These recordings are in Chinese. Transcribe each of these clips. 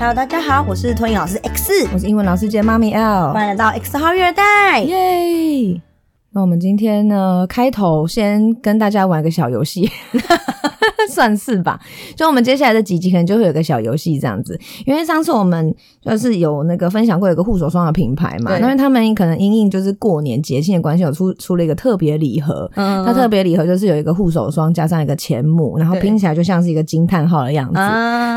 Hello，大家好，我是托尼老师 X，我是英文老师兼妈咪 L，欢迎来到 X 号育儿袋，耶！那我们今天呢，开头先跟大家玩个小游戏。算是吧，就我们接下来的几集可能就会有个小游戏这样子，因为上次我们就是有那个分享过有个护手霜的品牌嘛，因为他们可能因应就是过年节庆的关系，有出出了一个特别礼盒，嗯，它特别礼盒就是有一个护手霜加上一个钱母，然后拼起来就像是一个惊叹号的样子，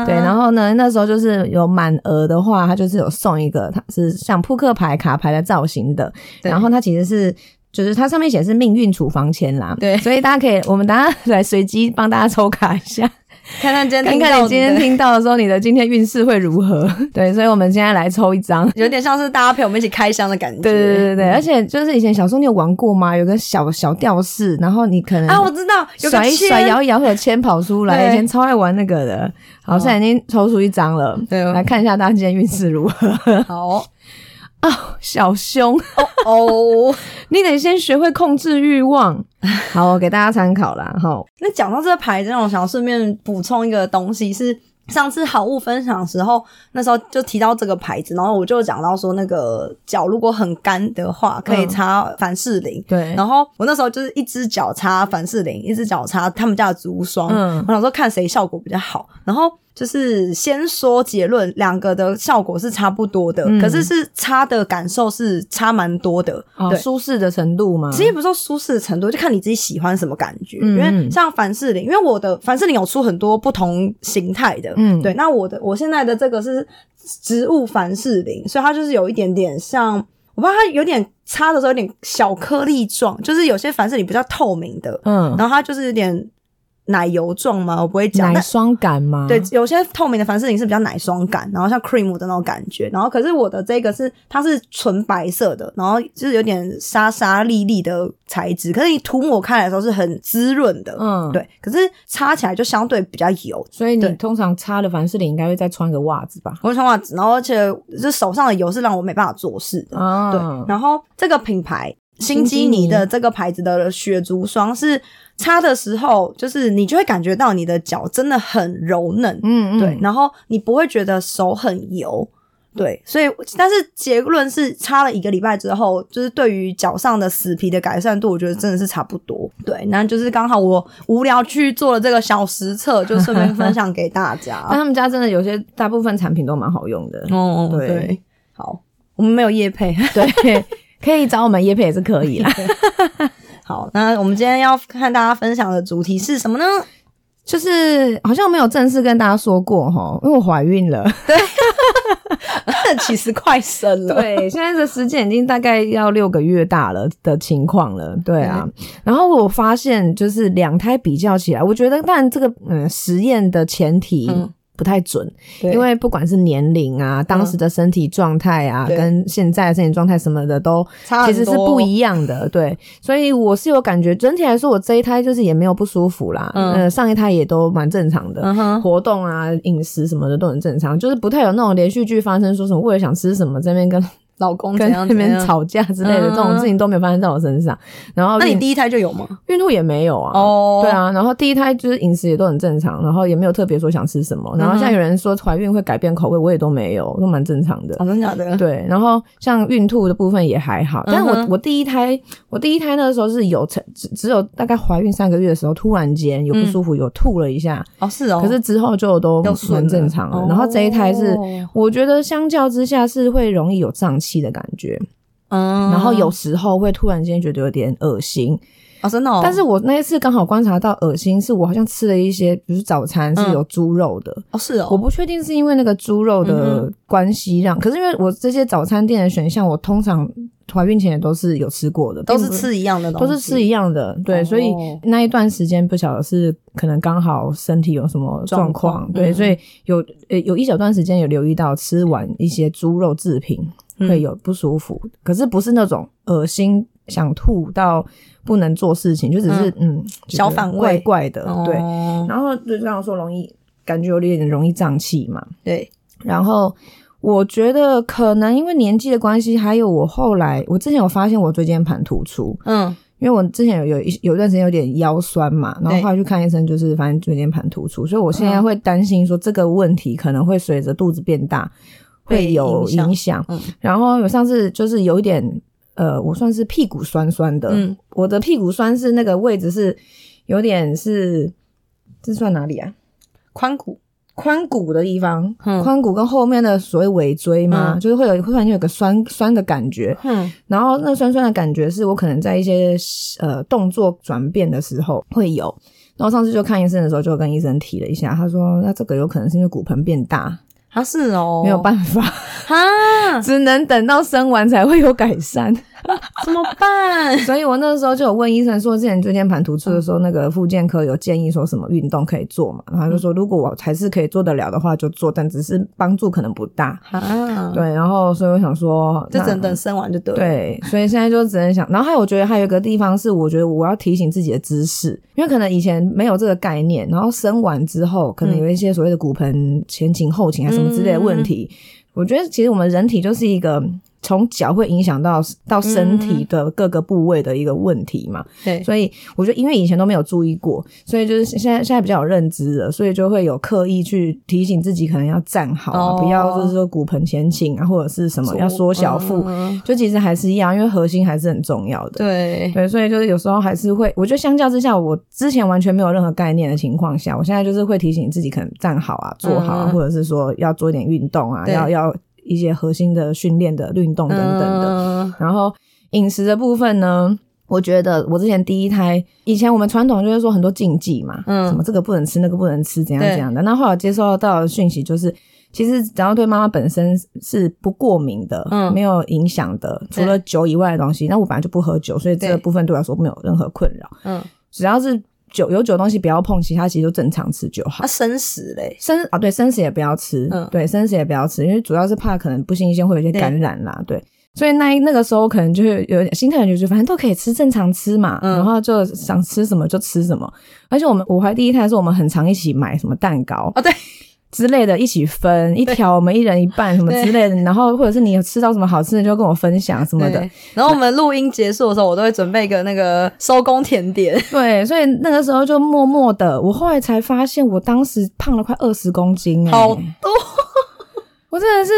对，然后呢，那时候就是有满额的话，它就是有送一个，它是像扑克牌卡牌的造型的，然后它其实是。就是它上面写的是命运处方签啦，对，所以大家可以，我们大家来随机帮大家抽卡一下，看看今天，看看你今天听到的时候，你的今天运势会如何？对，所以我们现在来抽一张，有点像是大家陪我们一起开箱的感觉。对对对对，而且就是以前小时候你有玩过吗？有个小小吊饰，然后你可能啊，我知道，甩一甩摇一摇会有签跑出来，以前超爱玩那个的。好，现在已经抽出一张了，对，来看一下大家今天运势如何。好。哦，小胸哦哦，你得先学会控制欲望。好，我给大家参考啦。齁。那讲到这个牌子，我想顺便补充一个东西，是上次好物分享的时候，那时候就提到这个牌子，然后我就讲到说，那个脚如果很干的话，可以擦凡士林。嗯、对，然后我那时候就是一只脚擦凡士林，一只脚擦他们家的足霜。嗯，我想说看谁效果比较好，然后。就是先说结论，两个的效果是差不多的，嗯、可是是差的感受是差蛮多的，哦、对，舒适的程度嘛。其实不是说舒适的程度，就看你自己喜欢什么感觉。嗯、因为像凡士林，因为我的凡士林有出很多不同形态的，嗯，对。那我的我现在的这个是植物凡士林，所以它就是有一点点像，我不知道它有点擦的时候有点小颗粒状，就是有些凡士林比较透明的，嗯，然后它就是有点。奶油状吗？我不会讲。奶霜感吗？对，有些透明的凡士林是比较奶霜感，然后像 cream 的那种感觉。然后可是我的这个是它是纯白色的，然后就是有点沙沙粒粒的材质。可是你涂抹开来的时候是很滋润的，嗯，对。可是擦起来就相对比较油，所以你通常擦的凡士林应该会再穿个袜子吧？我会穿袜子，然后而且这手上的油是让我没办法做事的，嗯，对。然后这个品牌新基尼的这个牌子的雪足霜是。擦的时候，就是你就会感觉到你的脚真的很柔嫩，嗯嗯，对，然后你不会觉得手很油，对，所以但是结论是擦了一个礼拜之后，就是对于脚上的死皮的改善度，我觉得真的是差不多，对，那就是刚好我无聊去做了这个小实测，就顺便分享给大家。但他们家真的有些大部分产品都蛮好用的，哦，对，对，好，我们没有夜配，对，可以找我们业配也是可以啦。好，那我们今天要看大家分享的主题是什么呢？就是好像没有正式跟大家说过哈，因为我怀孕了。对，其实快生了。对，现在的时间已经大概要六个月大了的情况了。对啊，对然后我发现就是两胎比较起来，我觉得当然这个嗯实验的前提。嗯不太准，因为不管是年龄啊、当时的身体状态啊，跟现在的身体状态什么的都其实是不一样的。对，所以我是有感觉，整体来说，我这一胎就是也没有不舒服啦。嗯，上一胎也都蛮正常的，活动啊、饮食什么的都很正常，就是不太有那种连续剧发生，说什么为了想吃什么在那边跟。老公跟那边吵架之类的这种事情都没有发生在我身上，然后那你第一胎就有吗？孕吐也没有啊。哦，对啊，然后第一胎就是饮食也都很正常，然后也没有特别说想吃什么，然后像有人说怀孕会改变口味，我也都没有，都蛮正常的。真的假的？对，然后像孕吐的部分也还好，但是我我第一胎我第一胎那个时候是有只只有大概怀孕三个月的时候，突然间有不舒服，有吐了一下。哦，是哦。可是之后就都蛮正常的。然后这一胎是我觉得相较之下是会容易有胀气的感觉。嗯，然后有时候会突然间觉得有点恶心。啊，真的。哦，但是我那一次刚好观察到恶心，是我好像吃了一些，比如早餐是有猪肉的。哦，是哦，我不确定是因为那个猪肉的关系让，可是因为我这些早餐店的选项，我通常怀孕前也都是有吃过的，都是吃一样的东西，都是吃一样的，对，所以那一段时间不晓得是可能刚好身体有什么状况，对，所以有呃有一小段时间有留意到吃完一些猪肉制品。会有不舒服，嗯、可是不是那种恶心想吐到不能做事情，就只是嗯，嗯小反胃。怪怪的，哦、对。然后就这样说容易感觉有点容易胀气嘛，对。然后我觉得可能因为年纪的关系，还有我后来我之前有发现我椎间盘突出，嗯。因为我之前有有一有一段时间有点腰酸嘛，然后后来去看医生，就是反正椎间盘突出，所以我现在会担心说这个问题可能会随着肚子变大会有影响。嗯，然后我上次就是有一点呃，我算是屁股酸酸的，嗯，我的屁股酸是那个位置是有点是这算哪里啊？髋骨。髋骨的地方，髋、嗯、骨跟后面的所谓尾椎嘛，嗯、就是会有突然间有个酸酸的感觉，嗯，然后那酸酸的感觉是我可能在一些呃动作转变的时候会有，然后上次就看医生的时候就跟医生提了一下，他说那这个有可能是因为骨盆变大。他、啊、是哦，没有办法啊，只能等到生完才会有改善，怎么办？所以我那时候就有问医生说，之前椎间盘突出的时候，那个复健科有建议说什么运动可以做嘛？然后就说，如果我还是可以做得了的话，就做，但只是帮助可能不大啊。对，然后所以我想说，就只能等生完就得了。对，所以现在就只能想，然后还有我觉得还有一个地方是，我觉得我要提醒自己的姿势，因为可能以前没有这个概念，然后生完之后，可能有一些所谓的骨盆前倾后倾还是什么之类的问题，嗯、我觉得其实我们人体就是一个。从脚会影响到到身体的各个部位的一个问题嘛？对，所以我觉得因为以前都没有注意过，所以就是现在现在比较有认知了，所以就会有刻意去提醒自己可能要站好啊，不要就是说骨盆前倾啊，或者是什么要缩小腹，就其实还是一样，因为核心还是很重要的。对对，所以就是有时候还是会，我觉得相较之下，我之前完全没有任何概念的情况下，我现在就是会提醒自己可能站好啊，坐好啊，或者是说要做一点运动啊，要要。一些核心的训练的运动等等的，嗯、然后饮食的部分呢，我觉得我之前第一胎以前我们传统就是说很多禁忌嘛，嗯，什么这个不能吃，那个不能吃，怎样怎样的。那后来接收到的讯息就是，其实只要对妈妈本身是不过敏的，嗯，没有影响的，除了酒以外的东西，那我本来就不喝酒，所以这个部分对我来说没有任何困扰，嗯，只要是。酒有酒的东西不要碰，其他其实都正常吃就好。那、啊、生食嘞？生啊，对，生食也不要吃。嗯，对，生食也不要吃，因为主要是怕可能不新鲜，会有一些感染啦。对，对，所以那那个时候可能就是有点心态，就是反正都可以吃，正常吃嘛。嗯，然后就想吃什么就吃什么。而且我们我怀第一胎的时候，我们很常一起买什么蛋糕啊、哦，对。之类的，一起分一条，我们一人一半，什么之类的。然后或者是你有吃到什么好吃的，就跟我分享什么的。然后我们录音结束的时候，我都会准备一个那个收工甜点。对，所以那个时候就默默的。我后来才发现，我当时胖了快二十公斤，欸，好多。我真的是。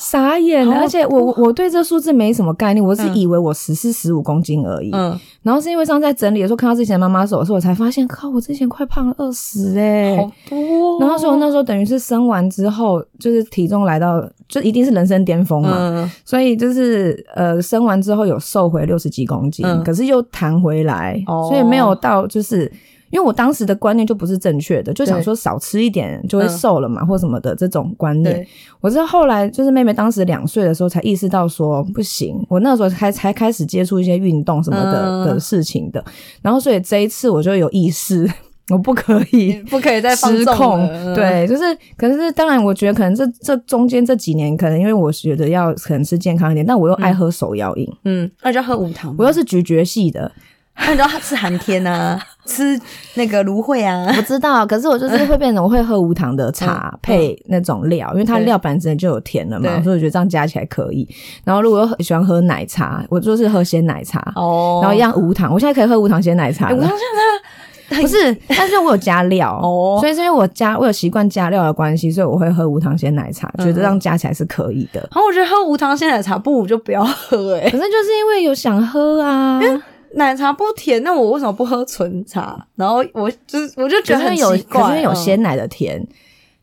傻眼了，而且我我对这数字没什么概念，我是以为我十四十五公斤而已。嗯，然后是因为上次在整理的时候看到之前妈妈手的时候，我才发现，靠，我之前快胖了二十诶，好多。然后所以我那时候等于是生完之后，就是体重来到，就一定是人生巅峰嘛。嗯，所以就是呃，生完之后有瘦回六十几公斤，可是又弹回来，所以没有到就是。因为我当时的观念就不是正确的，就想说少吃一点就会瘦了嘛，嗯、或什么的这种观念。我是后来就是妹妹当时两岁的时候才意识到说不行，我那时候才才开始接触一些运动什么的、嗯、的事情的。然后所以这一次我就有意识，我不可以 不可以再失控。对，就是可是当然，我觉得可能这这中间这几年，可能因为我觉得要可能吃健康一点，但我又爱喝手摇饮，嗯，那就喝无糖。我又是咀嚼系的。那你知道吃寒天啊，吃那个芦荟啊，我知道。可是我就是会变成我会喝无糖的茶配那种料，因为它料本身就有甜了嘛，所以我觉得这样加起来可以。然后如果喜欢喝奶茶，我就是喝鲜奶茶哦，然后一样无糖。我现在可以喝无糖鲜奶茶了。无糖鲜奶茶不是，但是我有加料 哦，所以是因为我加我有习惯加料的关系，所以我会喝无糖鲜奶茶，觉得这样加起来是可以的。然后我觉得喝无糖鲜奶茶不如就不要喝诶，可是就是因为有想喝啊。奶茶不甜，那我为什么不喝纯茶？然后我就是，我就觉得很奇怪，可是有鲜奶的甜，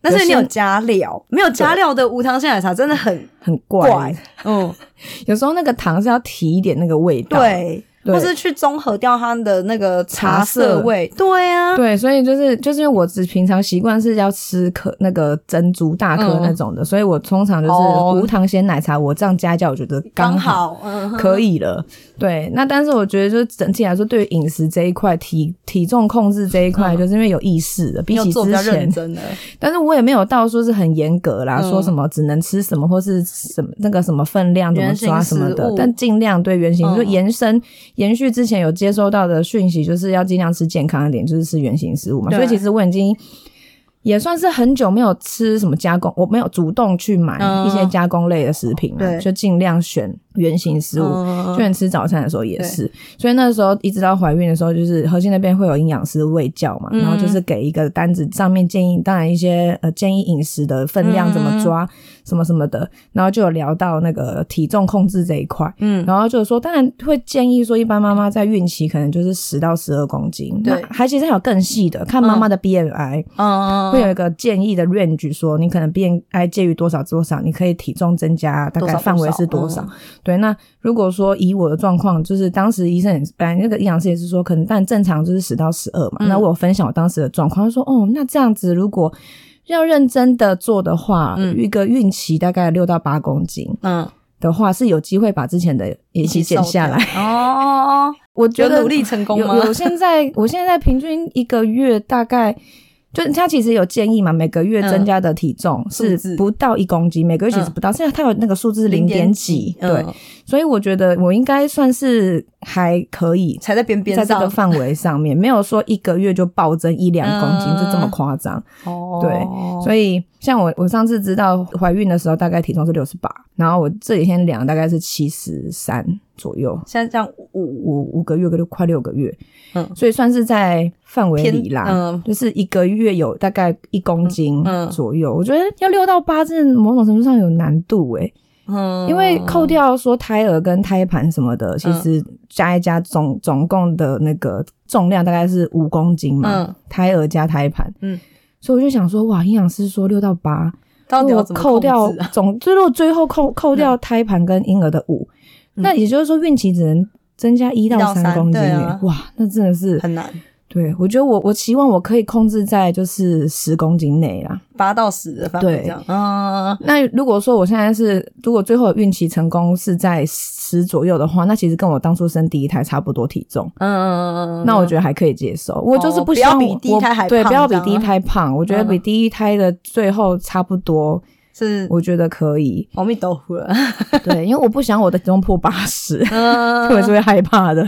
但是你有加料，没有加料的无糖鲜奶茶真的很很怪。嗯，有时候那个糖是要提一点那个味道。对。或是去中和掉它的那个茶色味，色对啊，对，所以就是就是因为我只平常习惯是要吃颗那个珍珠大颗那种的，嗯、所以我通常就是无糖鲜奶茶，我这样加一加，我觉得刚好可以了。对，那但是我觉得就是整体来说，对于饮食这一块，体体重控制这一块，就是因为有意识的，嗯、比起之前，真的，但是我也没有到说是很严格啦，嗯、说什么只能吃什么或是什么那个什么分量怎么抓什么的，但尽量对原型、嗯、就延伸。延续之前有接收到的讯息，就是要尽量吃健康一点，就是吃原型食物嘛。所以其实我已经也算是很久没有吃什么加工，我没有主动去买一些加工类的食品了，嗯、就尽量选原型食物，就连吃早餐的时候也是。所以那时候一直到怀孕的时候，就是核心那边会有营养师喂教嘛，然后就是给一个单子，上面建议，当然一些呃建议饮食的分量怎么抓，什么什么的，然后就有聊到那个体重控制这一块，嗯，然后就是说，当然会建议说，一般妈妈在孕期可能就是十到十二公斤，对，还其实还有更细的，看妈妈的 BMI，嗯，会有一个建议的 range，说你可能 BMI 介于多少多少，你可以体重增加大概范围是多少。对，那如果说以我的状况，就是当时医生也本来那个营养师也是说，可能但正常就是十到十二嘛。嗯、那我有分享我当时的状况，他说哦，那这样子如果要认真的做的话，嗯、一个孕期大概六到八公斤，嗯，的话是有机会把之前的也一起减下来哦。我觉得努力成功吗？我现在我现在平均一个月大概。就他其实有建议嘛，每个月增加的体重是不到一公斤，嗯、每个月其实不到。现在他有那个数字是零点几，对，嗯、所以我觉得我应该算是还可以，才在边边，在这个范围上面，没有说一个月就暴增一两公斤，就、嗯、这么夸张。哦，对，所以像我，我上次知道怀孕的时候，大概体重是六十八，然后我这几天量大概是七十三左右。现在这样五五五个月，个六快六个月，嗯，所以算是在。范围里啦，嗯，就是一个月有大概一公斤左右。嗯嗯、我觉得要六到八，真的某种程度上有难度诶、欸，嗯，因为扣掉说胎儿跟胎盘什么的，其实加一加总总共的那个重量大概是五公斤嘛，嗯，胎儿加胎盘，嗯，所以我就想说，哇，营养师说六到八，到底要怎么扣掉总，最后最后扣扣掉胎盘跟婴儿的五，嗯，那也就是说孕期只能增加一到三公斤，啊，哇，那真的是很难。对，我觉得我我希望我可以控制在就是十公斤内啦，八到十的范围这样。对，嗯，那如果说我现在是，如果最后孕期成功是在十左右的话，那其实跟我当初生第一胎差不多体重。嗯嗯嗯嗯。那我觉得还可以接受。我就是不希望比第一胎还胖。对，不要比第一胎胖。我觉得比第一胎的最后差不多是，我觉得可以。阿弥陀佛了。对，因为我不想我的体重破八十，我是会害怕的。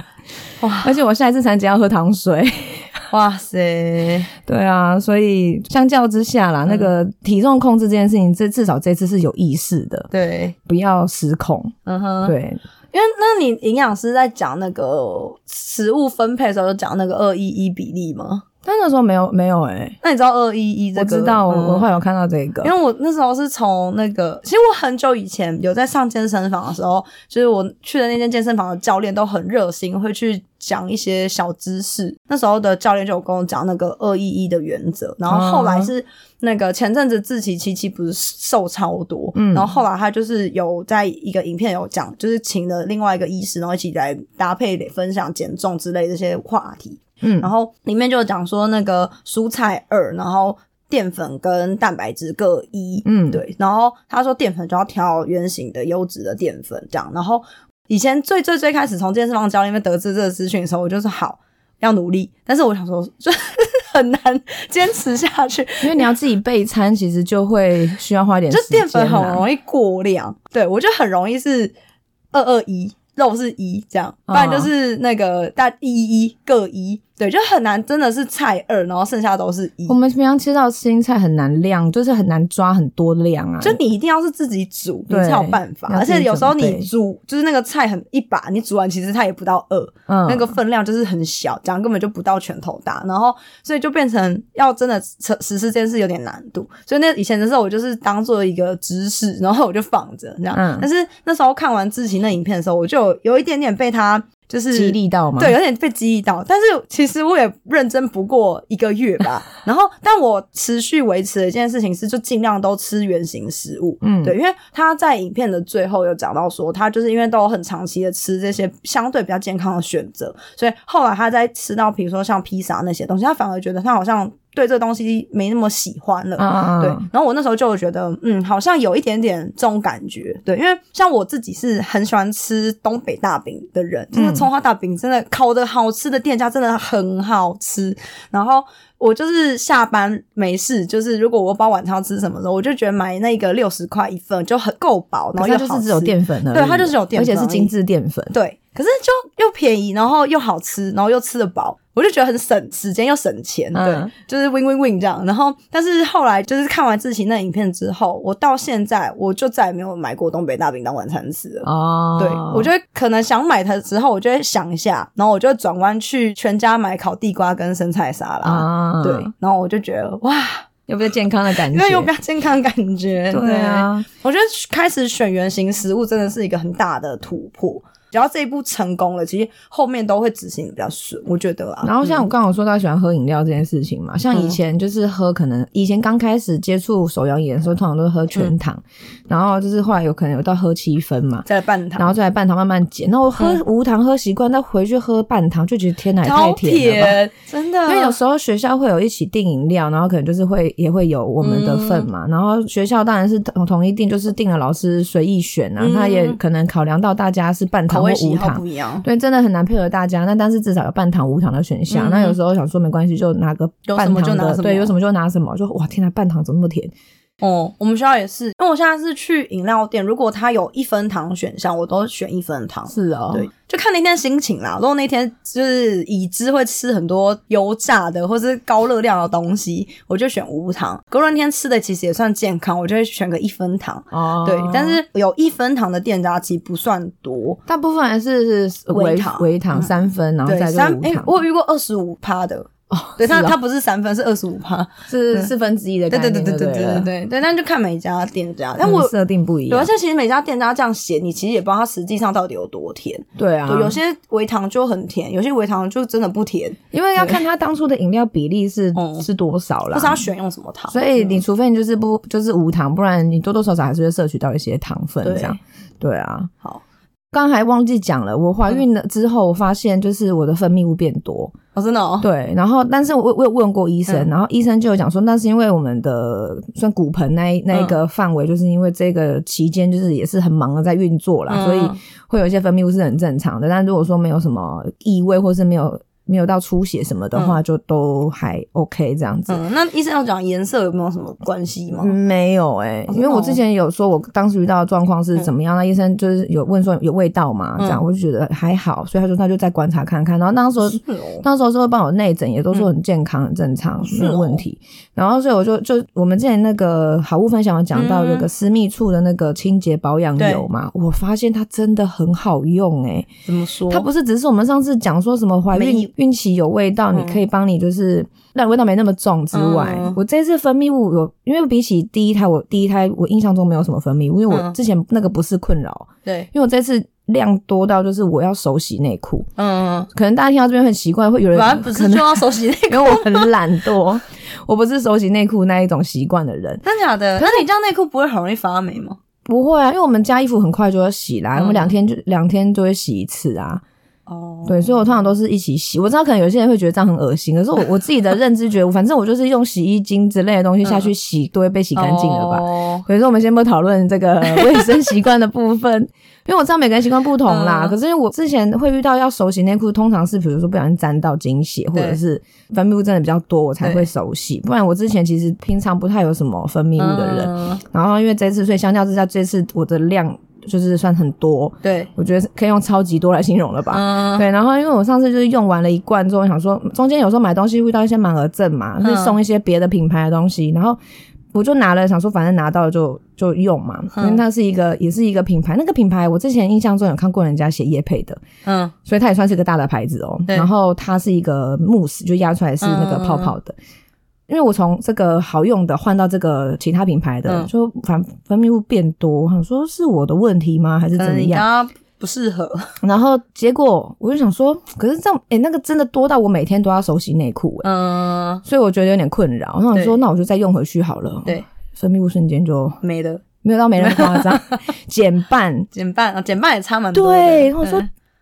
哇！而且我下一次产检要喝糖水，哇塞！对啊，所以相较之下啦，嗯、那个体重控制这件事情，这至少这次是有意识的，对，不要失控。嗯哼，对，因为那你营养师在讲那个食物分配的时候，有讲那个二一一比例吗？他那时候没有没有哎、欸，那你知道二一一这个？我知道，嗯、我会有看到这个，因为我那时候是从那个，其实我很久以前有在上健身房的时候，就是我去的那间健身房的教练都很热心，会去讲一些小知识。那时候的教练就有跟我讲那个二一一的原则，然后后来是那个前阵子志祺七七不是瘦超多，嗯，然后后来他就是有在一个影片有讲，就是请了另外一个医师，然后一起来搭配分享减重之类这些话题。嗯，然后里面就讲说那个蔬菜二，然后淀粉跟蛋白质各一，嗯，对。然后他说淀粉就要挑圆形的优质的淀粉，这样。然后以前最最最开始从健身房教练那边得知这个资讯的时候，我就是好要努力，但是我想说就很难坚持下去，因为你要自己备餐，其实就会需要花点就淀粉很容易过量，对我就很容易是二二一。肉是一这样，不然就是那个大一一一各一，对，就很难，真的是菜二，然后剩下都是一。我们平常吃到青菜很难量，就是很难抓很多量啊。就你一定要是自己煮，你才有办法。而且有时候你煮，就是那个菜很一把，你煮完其实它也不到二，嗯，那个分量就是很小，这样根本就不到拳头大。然后所以就变成要真的实实施这件事有点难度。所以那以前的时候，我就是当做一个知识，然后我就放着这样。嗯，但是那时候看完志奇那影片的时候，我就。有一点点被他就是激励到嘛，对，有点被激励到。但是其实我也认真不过一个月吧。然后，但我持续维持的一件事情是，就尽量都吃原形食物。嗯，对，因为他在影片的最后有讲到说，他就是因为都有很长期的吃这些相对比较健康的选择，所以后来他在吃到比如说像披萨那些东西，他反而觉得他好像。对这个东西没那么喜欢了，嗯、对。然后我那时候就觉得，嗯，好像有一点点这种感觉，对。因为像我自己是很喜欢吃东北大饼的人，就是葱花大饼真的烤的好吃的店家真的很好吃。然后我就是下班没事，就是如果我包晚餐吃什么的时候，我就觉得买那个六十块一份就很够饱，然后又就是只有淀粉的，对，它就是有淀粉，而且是精致淀粉，对。可是就又便宜，然后又好吃，然后又吃得饱，我就觉得很省时间又省钱，对，嗯、就是 win win win 这样。然后，但是后来就是看完志奇那影片之后，我到现在我就再也没有买过东北大饼当晚餐吃了。哦，对，我觉得可能想买它的时候，我就会想一下，然后我就转弯去全家买烤地瓜跟生菜沙拉。哦、对，然后我就觉得哇，有没有健康的感觉？有没有健康的感觉？对啊，对，我觉得开始选原型食物真的是一个很大的突破。只要这一步成功了，其实后面都会执行的比较顺，我觉得啊。然后像我刚刚说他喜欢喝饮料这件事情嘛，嗯、像以前就是喝，可能以前刚开始接触手摇饮的时候，通常都是喝全糖，嗯、然后就是后来有可能有到喝七分嘛，再来半糖，然后再来半糖慢慢减。那我喝无糖喝习惯，再回去喝半糖就觉得天哪，太甜了，真的。因为有时候学校会有一起订饮料，然后可能就是会也会有我们的份嘛，嗯、然后学校当然是统统一定，就是定了老师随意选啊，嗯、他也可能考量到大家是半糖或无糖。对，真的很难配合大家。那但是至少有半糖、无糖的选项。嗯、那有时候想说没关系，就拿个半糖的。对，有什么就拿什么。就哇，天哪，半糖怎么那么甜？哦，我们学校也是，因为我现在是去饮料店，如果它有一分糖选项，我都选一分糖。是啊、哦，对，就看那天心情啦。如果那天就是已知会吃很多油炸的或是高热量的东西，我就选无糖。隔那天吃的其实也算健康，我就会选个一分糖。哦，对，但是有一分糖的店家其实不算多，大部分还是是微糖，微糖三分，然后再三。哎、欸，我有遇过二十五趴的。哦，对，它它不是三分，是二十五趴，是四分之一的概念。对对对对对对对对，但就看每家店家，但我设定不一样。而且其实每家店家这样写，你其实也不知道它实际上到底有多甜。对啊，有些微糖就很甜，有些微糖就真的不甜，因为要看它当初的饮料比例是是多少啦，不是它选用什么糖。所以你除非你就是不就是无糖，不然你多多少少还是会摄取到一些糖分这样。对啊，好。刚还忘记讲了，我怀孕了之后，我发现就是我的分泌物变多，哦，真的哦。对，然后但是我我有问过医生，嗯、然后医生就有讲说，那是因为我们的算骨盆那那一个范围，就是因为这个期间就是也是很忙的在运作啦，嗯、所以会有一些分泌物是很正常的。但如果说没有什么异味，或是没有。没有到出血什么的话，就都还 OK 这样子。嗯，那医生要讲颜色有没有什么关系吗？没有哎，因为我之前有说我当时遇到的状况是怎么样，那医生就是有问说有味道吗？这样我就觉得还好，所以他说他就再观察看看。然后那时候那时候是会帮我内诊，也都说很健康很正常，没有问题。然后所以我就就我们之前那个好物分享有讲到有个私密处的那个清洁保养油嘛，我发现它真的很好用哎。怎么说？它不是只是我们上次讲说什么怀孕。孕期有味道，你可以帮你就是让味道没那么重之外，嗯、我这次分泌物有，因为比起第一胎，我第一胎我印象中没有什么分泌物，因为我之前那个不是困扰，对，因为我这次量多到就是我要手洗内裤，嗯，可能大家听到这边很奇怪，会有人反正不是就要手洗内裤，因为我很懒惰，我不是手洗内裤那一种习惯的人，真的假的？可是你这样内裤不会很容易发霉吗？不会啊，因为我们家衣服很快就要洗啦，我们两天就两天就会洗一次啊。哦，对，所以我通常都是一起洗。我知道可能有些人会觉得这样很恶心，可是我我自己的认知觉得，反正我就是用洗衣精之类的东西下去洗，都会被洗干净了吧。所以说，我们先不讨论这个 卫生习惯的部分，因为我知道每个人习惯不同啦。可是因为我之前会遇到要手洗内裤，通常是比如说不小心沾到精血，或者是分泌物真的比较多，我才会手洗。不然我之前其实平常不太有什么分泌物的人。然后因为这次，所以相较之下，这次我的量。就是算很多，对，我觉得可以用超级多来形容了吧。嗯，对。然后因为我上次就是用完了一罐之后，想说中间有时候买东西会遇到一些满额赠嘛，会送一些别的品牌的东西，然后我就拿了，想说反正拿到了就就用嘛，因为它是一个也是一个品牌，那个品牌我之前印象中有看过人家写叶配的，嗯，所以它也算是个大的牌子哦。然后它是一个慕斯，就压出来是那个泡泡的。因为我从这个好用的换到这个其他品牌的，就反分泌物变多，我想说是我的问题吗？还是怎么样？它不适合。然后结果我就想说，可是这样，诶那个真的多到我每天都要手洗内裤，嗯，所以我觉得有点困扰。我想说，那我就再用回去好了。对，分泌物瞬间就没了，没有到没人夸张，减半，减半啊，减半也差蛮多。对，我说。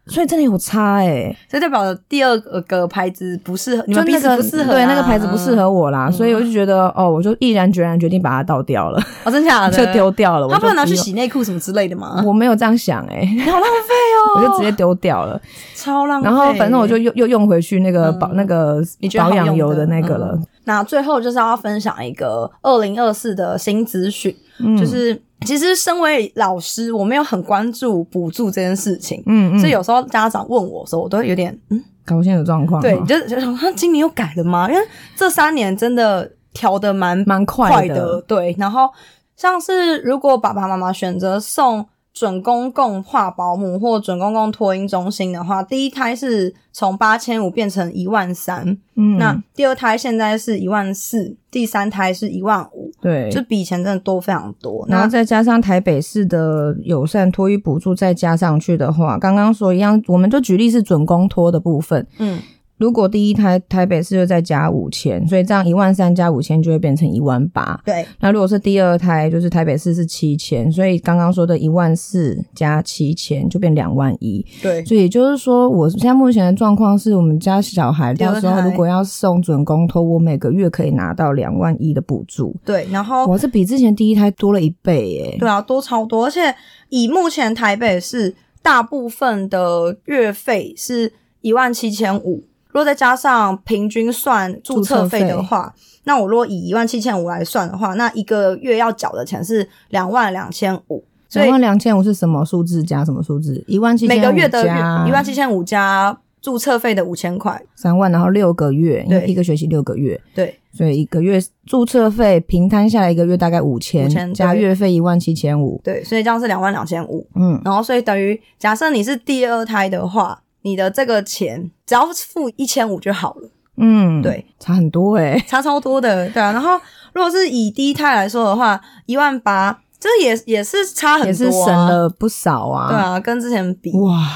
所以真的有差哎、欸，所以代表第二个牌子不适合，你们彼此不适合、啊，对，那个牌子不适合我啦，嗯、所以我就觉得哦，我就毅然决然决定把它倒掉了。哦，真假的？就丢掉了。他不能拿去洗内裤什么之类的吗？我没有这样想哎、欸，好浪费哦，我就直接丢掉了，超浪费。然后反正我就又又用回去那个保、嗯、那个保养油的那个了、嗯。那最后就是要分享一个二零二四的新资讯，嗯、就是。其实，身为老师，我没有很关注补助这件事情，嗯嗯，所以有时候家长问我的时候，我都会有点嗯，搞不清楚状况。对，就就想说今年又改了吗？因为这三年真的调得蛮蛮快的，对。然后像是如果爸爸妈妈选择送。准公共化保姆或准公共托婴中心的话，第一胎是从八千五变成一万三，嗯，那第二胎现在是一万四，第三胎是一万五，对，就比以前真的多非常多。然后再加上台北市的友善托育补助再加上去的话，刚刚说一样，我们就举例是准公托的部分，嗯。如果第一胎台北市就再加五千，所以这样一万三加五千就会变成一万八。对，那如果是第二胎，就是台北市是七千，所以刚刚说的一万四加七千就变两万一。对，所以也就是说，我现在目前的状况是我们家小孩到时候如果要送准公托，我每个月可以拿到两万一的补助。对，然后我是比之前第一胎多了一倍耶。对啊，多超多，而且以目前台北市大部分的月费是一万七千五。如果再加上平均算注册费的话，那我如果以一万七千五来算的话，那一个月要缴的钱是两万两千五。两万两千五是什么数字加什么数字？一万七每个月的一万七千五加注册费的五千块，三万，然后六个月，对，一个学期六个月，对，所以一个月注册费平摊下来一个月大概五千，加月费一万七千五，对，所以这样是两万两千五。嗯，然后所以等于假设你是第二胎的话。你的这个钱只要付一千五就好了，嗯，对，差很多诶、欸、差超多的，对啊。然后如果是以第一胎来说的话，一万八，这也也是差很多、啊，也是省了不少啊。对啊，跟之前比，哇，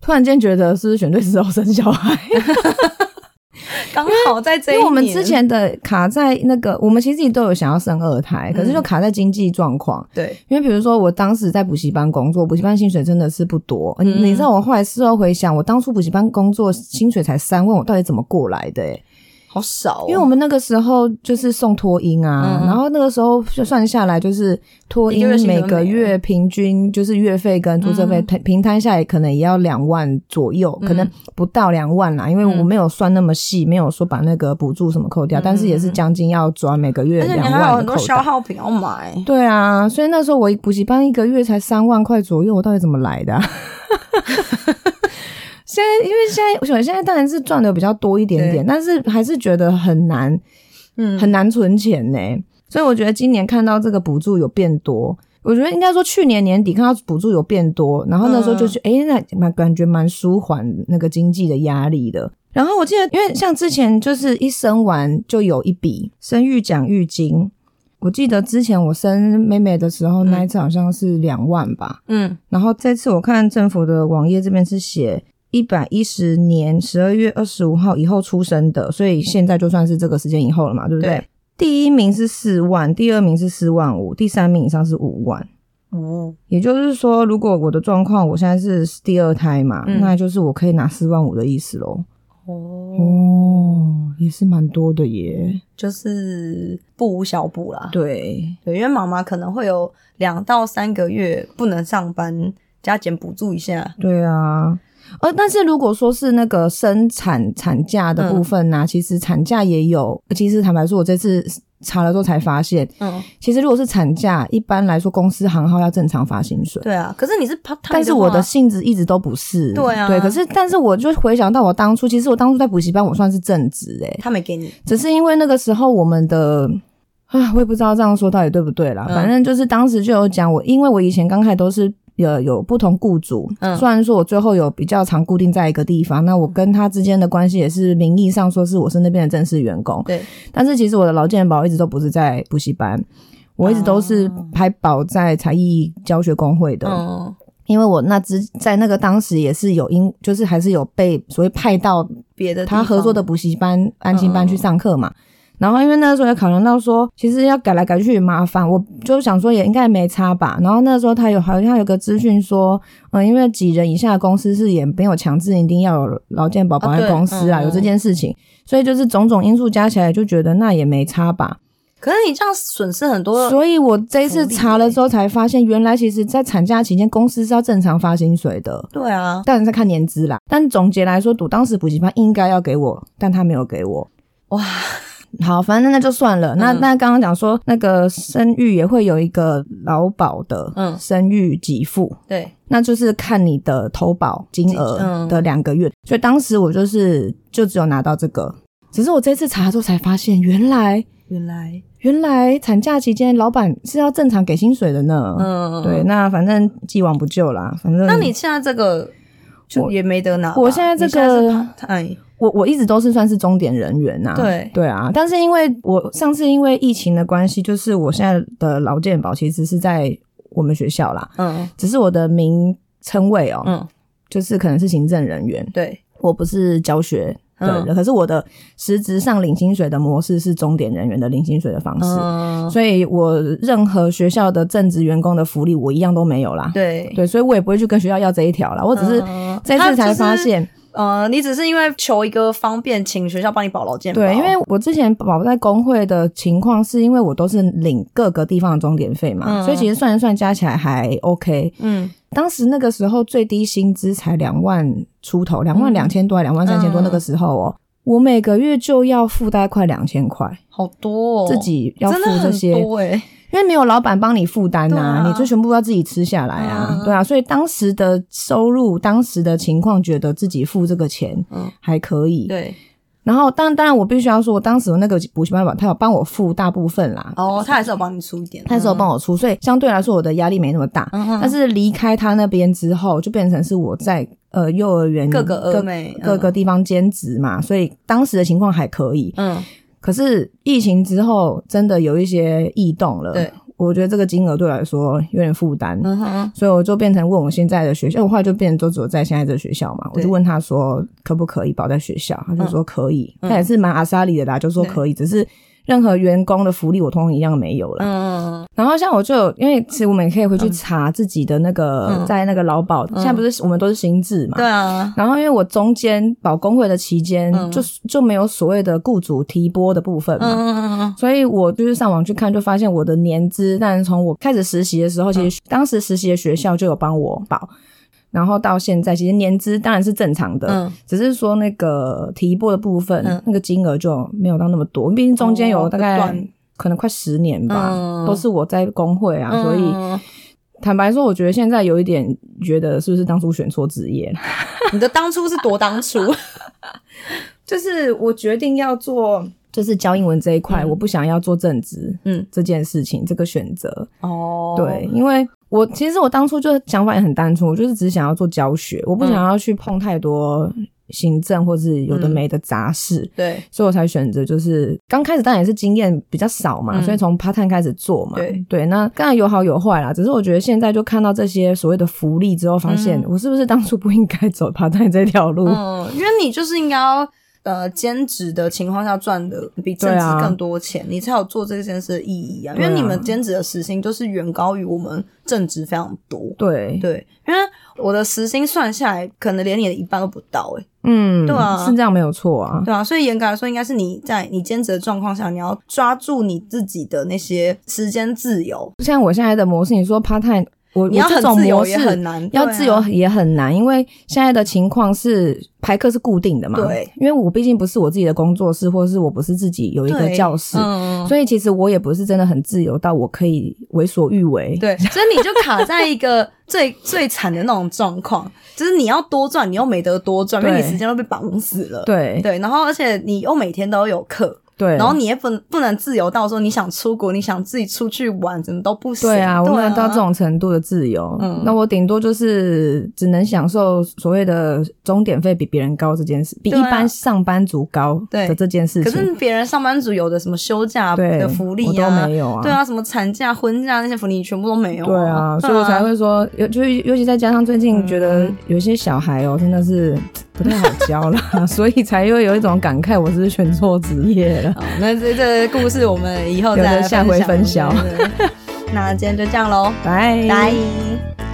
突然间觉得是不是选对时候生小孩？刚好在这一，因为我们之前的卡在那个，我们其实也都有想要生二胎，可是就卡在经济状况。对，因为比如说我当时在补习班工作，补习班薪水真的是不多。嗯，你知道我后来事后回想，我当初补习班工作薪水才三万，我到底怎么过来的？诶好少、哦，因为我们那个时候就是送托婴啊、嗯，然后那个时候就算下来就是托婴每个月平均就是月费跟注册费平摊下来可能也要两万左右、嗯，可能不到两万啦，因为我没有算那么细，没有说把那个补助什么扣掉，嗯、但是也是将近要赚每个月两万扣。而且你还有很多消耗品要买。对啊，所以那时候我补习班一个月才三万块左右，我到底怎么来的、啊？现在，因为现在，我觉得现在当然是赚的比较多一点点，但是还是觉得很难，嗯，很难存钱呢。所以我觉得今年看到这个补助有变多，我觉得应该说去年年底看到补助有变多，然后那时候就觉得，诶、嗯、那感觉蛮舒缓那个经济的压力的。然后我记得，因为像之前就是一生完就有一笔生育奖育金，我记得之前我生妹妹的时候，那一次好像是两万吧，嗯，然后这次我看政府的网页这边是写。一百一十年十二月二十五号以后出生的，所以现在就算是这个时间以后了嘛，对不对？对。第一名是四万，第二名是四万五，第三名以上是五万。哦，也就是说，如果我的状况，我现在是第二胎嘛，嗯、那就是我可以拿四万五的意思喽。哦哦，也是蛮多的耶，就是不无小补啦。对对，因为妈妈可能会有两到三个月不能上班，加减补助一下。对啊。呃，但是如果说是那个生产产假的部分呢、啊嗯，其实产假也有。其实坦白说，我这次查了之后才发现，嗯，其实如果是产假，一般来说公司行号要正常发薪水。对啊，可是你是但是我的性质一直都不是。对啊，对，可是但是我就回想到我当初，其实我当初在补习班，我算是正职诶，他没给你，只是因为那个时候我们的啊，我也不知道这样说到底对不对啦。嗯、反正就是当时就有讲我，因为我以前刚开始都是。有有不同雇主，嗯，虽然说我最后有比较常固定在一个地方，那我跟他之间的关系也是名义上说是我是那边的正式员工，对。但是其实我的劳健保一直都不是在补习班，我一直都是还保在才艺教学工会的，嗯，因为我那之在那个当时也是有因，就是还是有被所谓派到别的他合作的补习班、安心班去上课嘛。然后因为那个时候也考量到说，其实要改来改去也麻烦，我就想说也应该没差吧。然后那个时候他有好像有个资讯说，嗯，因为几人以下的公司是也没有强制一定要有劳健保保险公司啊，有这件事情，所以就是种种因素加起来，就觉得那也没差吧。可是你这样损失很多，所以我这一次查了之后才发现，原来其实在产假期间，公司是要正常发薪水的。对啊，当然在看年资啦。但总结来说，赌当时补习班应该要给我，但他没有给我。哇，好，反正那就算了。嗯、那那刚刚讲说那个生育也会有一个劳保的，嗯，生育给付，对，那就是看你的投保金额的两个月。所以当时我就是就只有拿到这个，只是我这次查之后才发现，原来原来。原来产假期间，老板是要正常给薪水的呢。嗯，对，那反正既往不咎啦。反正，那你现在这个就也没得拿。我现在这个，哎，我我一直都是算是终点人员呐。对对啊，但是因为我上次因为疫情的关系，就是我现在的劳健保其实是在我们学校啦。嗯，只是我的名称位哦，嗯，就是可能是行政人员。对，我不是教学。对，嗯、可是我的实质上领薪水的模式是钟点人员的领薪水的方式，嗯、所以我任何学校的正职员工的福利我一样都没有啦。对对，所以我也不会去跟学校要这一条啦。我只是这次才发现。嗯呃，你只是因为求一个方便，请学校帮你保劳健保。对，因为我之前保在工会的情况，是因为我都是领各个地方的钟点费嘛，嗯、所以其实算一算加起来还 OK。嗯，当时那个时候最低薪资才两万出头，两万两千多还两万三千多，那个时候哦，嗯、我每个月就要付大概快两千块，好多哦，自己要付这些。因为没有老板帮你负担呐，啊、你就全部要自己吃下来啊，嗯、对啊，所以当时的收入、当时的情况，觉得自己付这个钱还可以。嗯、对，然后当然当然，我必须要说，我当时那个补习班吧他有帮我付大部分啦。哦，他还是有帮你出一点，他还是有帮我出，所以相对来说我的压力没那么大。嗯、哼但是离开他那边之后，就变成是我在呃幼儿园各个各各个地方兼职嘛，所以当时的情况还可以。嗯。可是疫情之后，真的有一些异动了。对，我觉得这个金额对我来说有点负担，所以我就变成问我现在的学校，我后来就变成都只有在现在这个学校嘛，我就问他说可不可以保在学校，他就说可以，嗯、他也是蛮阿莎里的啦，就说可以，只是。任何员工的福利我通通一样没有了。嗯，然后像我就有，因为其实我们也可以回去查自己的那个，嗯、在那个劳保，嗯、现在不是我们都是新制嘛？对啊。然后因为我中间保工会的期间，嗯、就就没有所谓的雇主提拨的部分嘛。嗯嗯嗯。所以我就是上网去看，就发现我的年资，但是从我开始实习的时候，其实当时实习的学校就有帮我保。然后到现在，其实年资当然是正常的，嗯，只是说那个提拨的部分，嗯、那个金额就没有到那么多。毕竟中间有大概可能快十年吧，嗯、都是我在工会啊，嗯、所以坦白说，我觉得现在有一点觉得是不是当初选错职业？你的当初是多当初？就是我决定要做，就是教英文这一块，嗯、我不想要做正职，嗯，这件事情这个选择哦，对，因为。我其实我当初就想法也很单纯，我就是只想要做教学，我不想要去碰太多行政或是有的没的杂事。嗯、对，所以我才选择就是刚开始当然也是经验比较少嘛，嗯、所以从 part time 开始做嘛。对对，那当然有好有坏啦。只是我觉得现在就看到这些所谓的福利之后，发现我是不是当初不应该走 part time 这条路？嗯，因为你就是应该要。呃，兼职的情况下赚的比正职更多钱，啊、你才有做这件事的意义啊！因为你们兼职的时薪就是远高于我们正职非常多。对对，因为我的时薪算下来，可能连你的一半都不到哎、欸、嗯，对啊，是这样没有错啊。对啊，所以严格来说，应该是你在你兼职的状况下，你要抓住你自己的那些时间自由。像我现在的模式，你说 part time。我你要很自由也很难，要自由也很难，因为现在的情况是排课是固定的嘛。对，因为我毕竟不是我自己的工作室，或者是我不是自己有一个教室，嗯、所以其实我也不是真的很自由到我可以为所欲为。对，所以你就卡在一个最 最惨的那种状况，就是你要多赚，你又没得多赚，因为你时间都被绑死了。对对，然后而且你又每天都有课。对，然后你也不不能自由到说你想出国，你想自己出去玩，怎么都不行。对啊，我不能到这种程度的自由。嗯，那我顶多就是只能享受所谓的钟点费比别人高这件事，比一般上班族高的这件事情。可是别人上班族有的什么休假的福利啊，我都没有啊。对啊，什么产假、婚假那些福利，你全部都没有。对啊，所以我才会说，尤就是尤其再加上最近觉得有些小孩哦，真的是不太好教了，所以才又有一种感慨，我是不是选错职业了。了。那这这故事我们以后再下回分享。那今天就这样喽，拜拜。